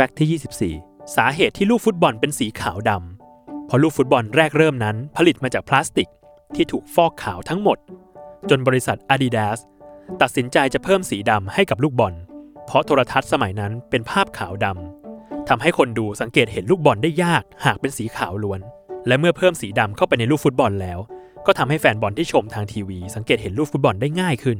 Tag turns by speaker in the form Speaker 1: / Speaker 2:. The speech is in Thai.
Speaker 1: fact ที่ 24 สาเหตุที่ลูกฟุตบอลเป็นสีขาวดำเพราะลูกฟุตบอลแรกเริ่มนั้นผลิตมาจากพลาสติกที่ถูกฟอกขาวทั้งหมด จนบริษัท Adidas ตัดสินใจจะเพิ่มสีดำให้กับลูกบอล เพราะโทรทัศน์สมัยนั้นเป็นภาพขาวดำทำให้คนดูสังเกตเห็นลูกบอลได้ยากหากเป็นสีขาวล้วน และเมื่อเพิ่มสีดำเข้าไปในลูกฟุตบอลแล้ว ก็ทำให้แฟนบอลที่ชมทางทีวี สังเกตเห็นลูกฟุตบอลได้ง่ายขึ้น